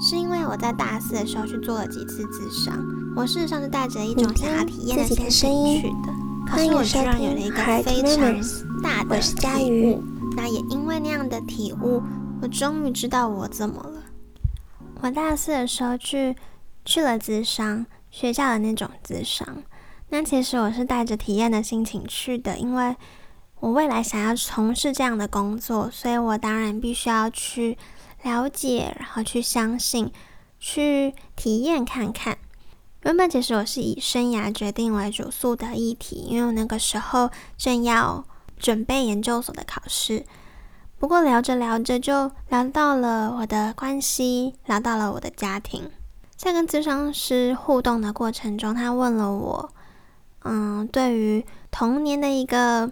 是因为我在大四的时候去做了几次智商，我事实上是带着一种想要体验的心情去的。可是我居然有了一个非常大的体悟，那也因为那样的体悟，我终于知道我怎么了。我大四的时候去去了智商学校的那种智商，那其实我是带着体验的心情去的，因为。我未来想要从事这样的工作，所以我当然必须要去了解，然后去相信，去体验看看。原本其实我是以生涯决定为主诉的议题，因为我那个时候正要准备研究所的考试。不过聊着聊着就聊到了我的关系，聊到了我的家庭。在跟咨商师互动的过程中，他问了我，嗯，对于童年的一个。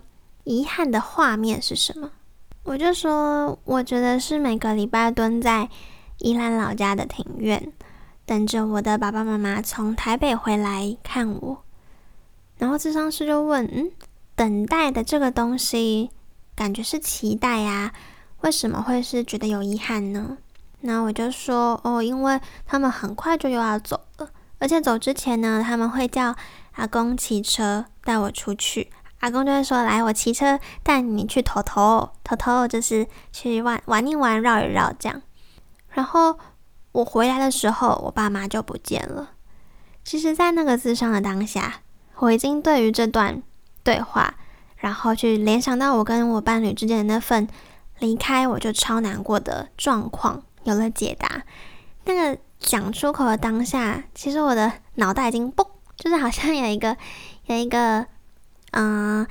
遗憾的画面是什么？我就说，我觉得是每个礼拜蹲在宜兰老家的庭院，等着我的爸爸妈妈从台北回来看我。然后智商师就问：“嗯，等待的这个东西，感觉是期待呀？为什么会是觉得有遗憾呢？”那我就说：“哦，因为他们很快就又要走了，而且走之前呢，他们会叫阿公骑车带我出去。”阿公就会说：“来，我骑车带你去头头头头，就是去玩玩一玩，绕一绕这样。”然后我回来的时候，我爸妈就不见了。其实，在那个自伤的当下，我已经对于这段对话，然后去联想到我跟我伴侣之间的那份离开，我就超难过的状况有了解答。那个讲出口的当下，其实我的脑袋已经嘣，就是好像有一个有一个。嗯，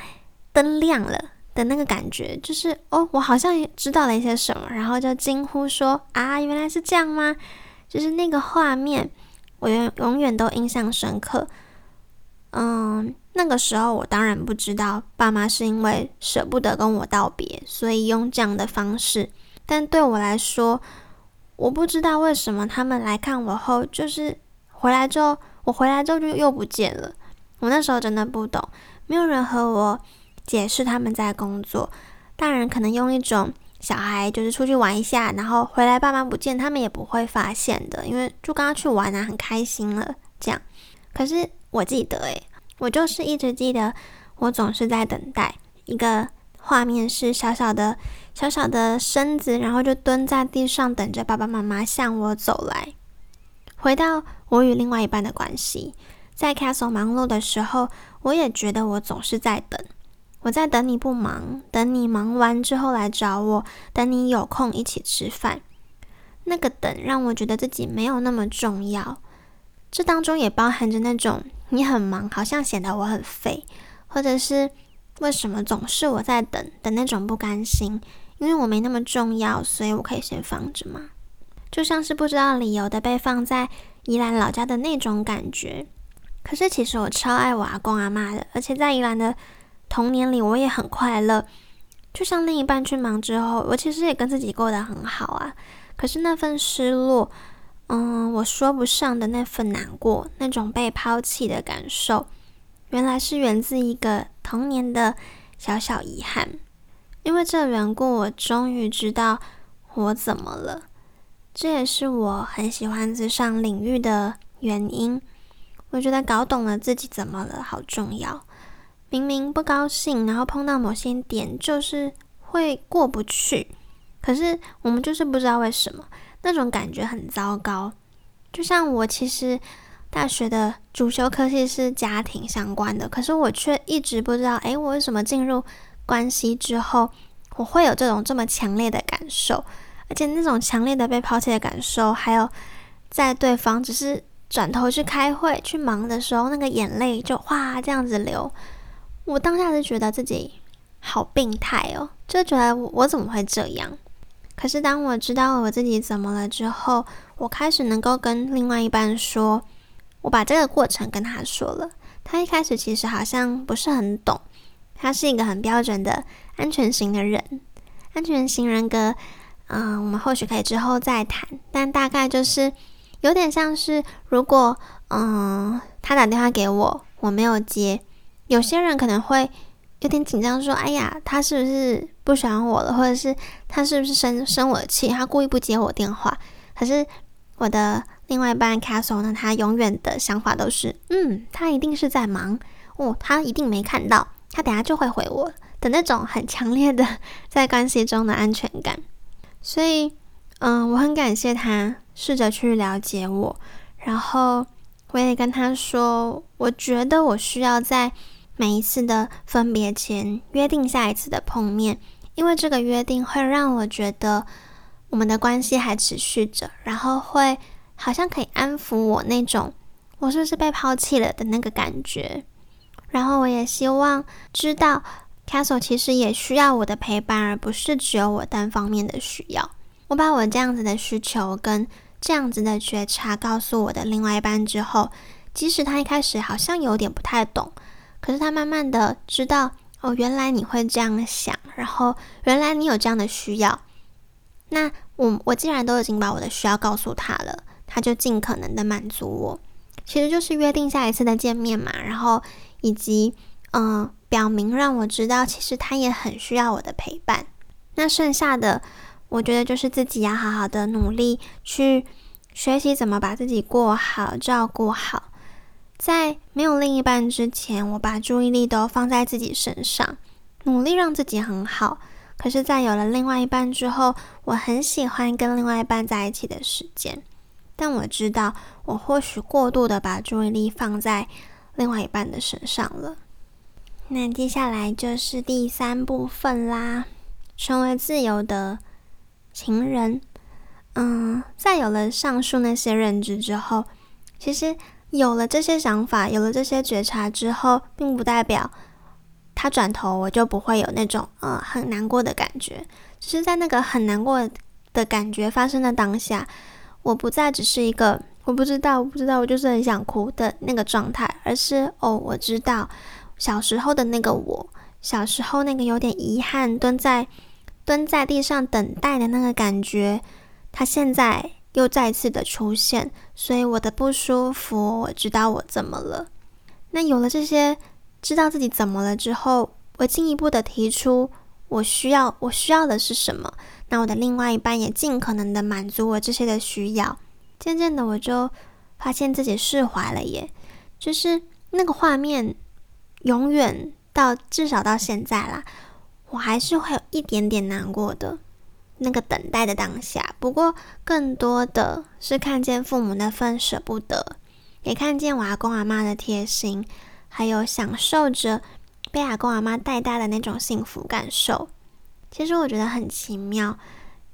灯亮了的那个感觉，就是哦，我好像知道了一些什么，然后就惊呼说：“啊，原来是这样吗？”就是那个画面，我永永远都印象深刻。嗯，那个时候我当然不知道爸妈是因为舍不得跟我道别，所以用这样的方式。但对我来说，我不知道为什么他们来看我后，就是回来之后，我回来之后就又不见了。我那时候真的不懂。没有人和我解释他们在工作，大人可能用一种小孩就是出去玩一下，然后回来爸妈不见，他们也不会发现的，因为就刚刚去玩啊，很开心了这样。可是我记得，诶，我就是一直记得，我总是在等待一个画面，是小小的小小的身子，然后就蹲在地上等着爸爸妈妈向我走来。回到我与另外一半的关系。在 Castle 忙碌的时候，我也觉得我总是在等。我在等你不忙，等你忙完之后来找我，等你有空一起吃饭。那个等让我觉得自己没有那么重要。这当中也包含着那种你很忙，好像显得我很废，或者是为什么总是我在等的那种不甘心。因为我没那么重要，所以我可以先放着嘛？就像是不知道理由的被放在宜兰老家的那种感觉。可是其实我超爱我阿公阿妈的，而且在宜兰的童年里，我也很快乐。就像另一半去忙之后，我其实也跟自己过得很好啊。可是那份失落，嗯，我说不上的那份难过，那种被抛弃的感受，原来是源自一个童年的小小遗憾。因为这缘故，我终于知道我怎么了。这也是我很喜欢这上领域的原因。我觉得搞懂了自己怎么了好重要。明明不高兴，然后碰到某些点，就是会过不去。可是我们就是不知道为什么，那种感觉很糟糕。就像我其实大学的主修科系是家庭相关的，可是我却一直不知道，诶，我为什么进入关系之后，我会有这种这么强烈的感受，而且那种强烈的被抛弃的感受，还有在对方只是。转头去开会去忙的时候，那个眼泪就哗这样子流。我当下就觉得自己好病态哦，就觉得我怎么会这样？可是当我知道我自己怎么了之后，我开始能够跟另外一半说，我把这个过程跟他说了。他一开始其实好像不是很懂，他是一个很标准的安全型的人，安全型人格。嗯，我们或许可以之后再谈，但大概就是。有点像是，如果嗯，他打电话给我，我没有接，有些人可能会有点紧张，说：“哎呀，他是不是不喜欢我了？或者是他是不是生生我的气？他故意不接我电话？”可是我的另外一半 Castle 呢，他永远的想法都是，嗯，他一定是在忙哦，他一定没看到，他等下就会回我的那种很强烈的 在关系中的安全感。所以，嗯，我很感谢他试着去了解我，然后我也跟他说，我觉得我需要在每一次的分别前约定下一次的碰面，因为这个约定会让我觉得。我们的关系还持续着，然后会好像可以安抚我那种我是不是被抛弃了的那个感觉。然后我也希望知道，Castle 其实也需要我的陪伴，而不是只有我单方面的需要。我把我这样子的需求跟这样子的觉察告诉我的另外一半之后，即使他一开始好像有点不太懂，可是他慢慢的知道，哦，原来你会这样想，然后原来你有这样的需要。那我我既然都已经把我的需要告诉他了，他就尽可能的满足我，其实就是约定下一次的见面嘛，然后以及嗯表明让我知道，其实他也很需要我的陪伴。那剩下的，我觉得就是自己要好好的努力去学习怎么把自己过好、照顾好。在没有另一半之前，我把注意力都放在自己身上，努力让自己很好。可是，在有了另外一半之后，我很喜欢跟另外一半在一起的时间。但我知道，我或许过度的把注意力放在另外一半的身上了。那接下来就是第三部分啦，成为自由的情人。嗯，在有了上述那些认知之后，其实有了这些想法，有了这些觉察之后，并不代表。他转头，我就不会有那种呃很难过的感觉。只是在那个很难过的感觉发生的当下，我不再只是一个我不知道，我不知道，我就是很想哭的那个状态，而是哦，我知道小时候的那个我，小时候那个有点遗憾，蹲在蹲在地上等待的那个感觉，它现在又再次的出现，所以我的不舒服，我知道我怎么了。那有了这些。知道自己怎么了之后，我进一步的提出我需要我需要的是什么。那我的另外一半也尽可能的满足我这些的需要。渐渐的，我就发现自己释怀了，耶，就是那个画面，永远到至少到现在啦，我还是会有一点点难过的。那个等待的当下，不过更多的是看见父母那份舍不得，也看见我阿公阿妈的贴心。还有享受着被阿公阿妈带大的那种幸福感受，其实我觉得很奇妙，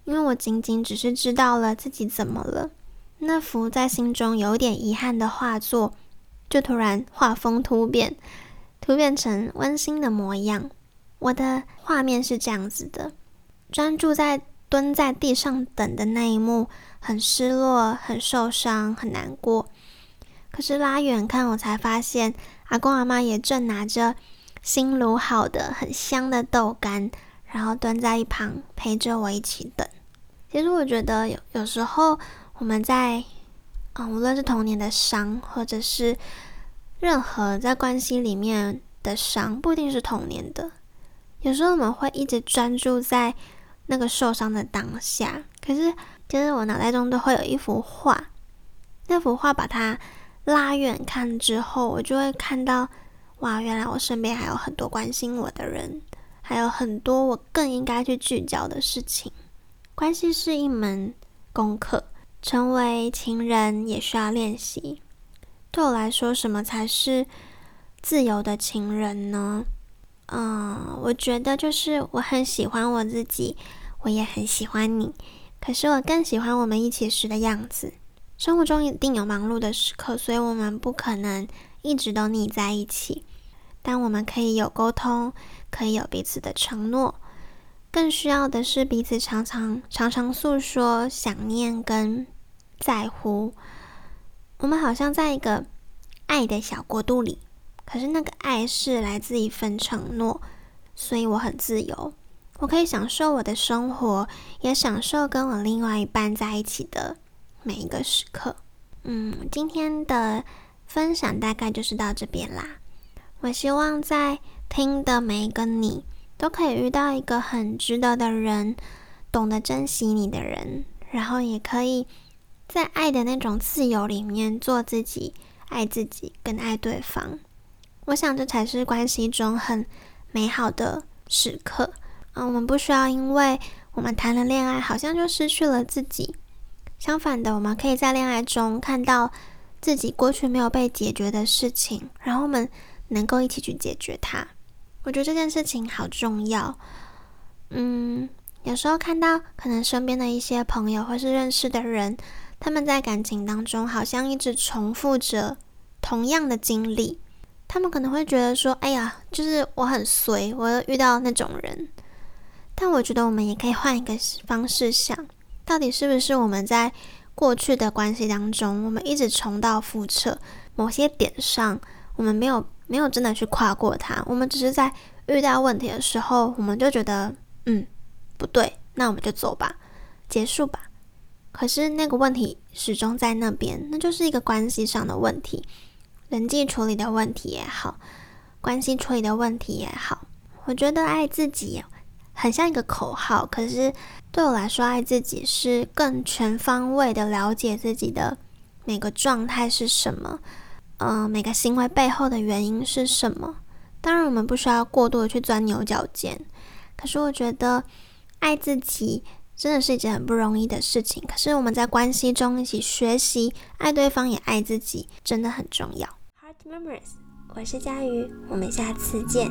因为我仅仅只是知道了自己怎么了，那幅在心中有点遗憾的画作，就突然画风突变，突变成温馨的模样。我的画面是这样子的：专注在蹲在地上等的那一幕，很失落，很受伤，很难过。可是拉远看，我才发现。阿公阿妈也正拿着新卤好的很香的豆干，然后蹲在一旁陪着我一起等。其实我觉得有有时候我们在嗯，无论是童年的伤，或者是任何在关系里面的伤，不一定是童年的。有时候我们会一直专注在那个受伤的当下，可是其实我脑袋中都会有一幅画，那幅画把它。拉远看之后，我就会看到，哇，原来我身边还有很多关心我的人，还有很多我更应该去聚焦的事情。关系是一门功课，成为情人也需要练习。对我来说，什么才是自由的情人呢？嗯，我觉得就是我很喜欢我自己，我也很喜欢你，可是我更喜欢我们一起时的样子。生活中一定有忙碌的时刻，所以我们不可能一直都腻在一起。但我们可以有沟通，可以有彼此的承诺，更需要的是彼此常常常常诉说想念跟在乎。我们好像在一个爱的小国度里，可是那个爱是来自一份承诺，所以我很自由，我可以享受我的生活，也享受跟我另外一半在一起的。每一个时刻，嗯，今天的分享大概就是到这边啦。我希望在听的每一个你，都可以遇到一个很值得的人，懂得珍惜你的人，然后也可以在爱的那种自由里面做自己，爱自己跟爱对方。我想这才是关系中很美好的时刻。嗯，我们不需要因为我们谈了恋爱，好像就失去了自己。相反的，我们可以在恋爱中看到自己过去没有被解决的事情，然后我们能够一起去解决它。我觉得这件事情好重要。嗯，有时候看到可能身边的一些朋友或是认识的人，他们在感情当中好像一直重复着同样的经历，他们可能会觉得说：“哎呀，就是我很随，我遇到那种人。”但我觉得我们也可以换一个方式想，到底是不是我们在过去的关系当中，我们一直重蹈覆辙，某些点上我们没有没有真的去跨过它，我们只是在遇到问题的时候，我们就觉得嗯不对，那我们就走吧，结束吧。可是那个问题始终在那边，那就是一个关系上的问题，人际处理的问题也好，关系处理的问题也好，我觉得爱自己。很像一个口号，可是对我来说，爱自己是更全方位的了解自己的每个状态是什么，嗯，每个行为背后的原因是什么。当然，我们不需要过度的去钻牛角尖，可是我觉得爱自己真的是一件很不容易的事情。可是我们在关系中一起学习爱对方，也爱自己，真的很重要。Memories，我是佳瑜，我们下次见。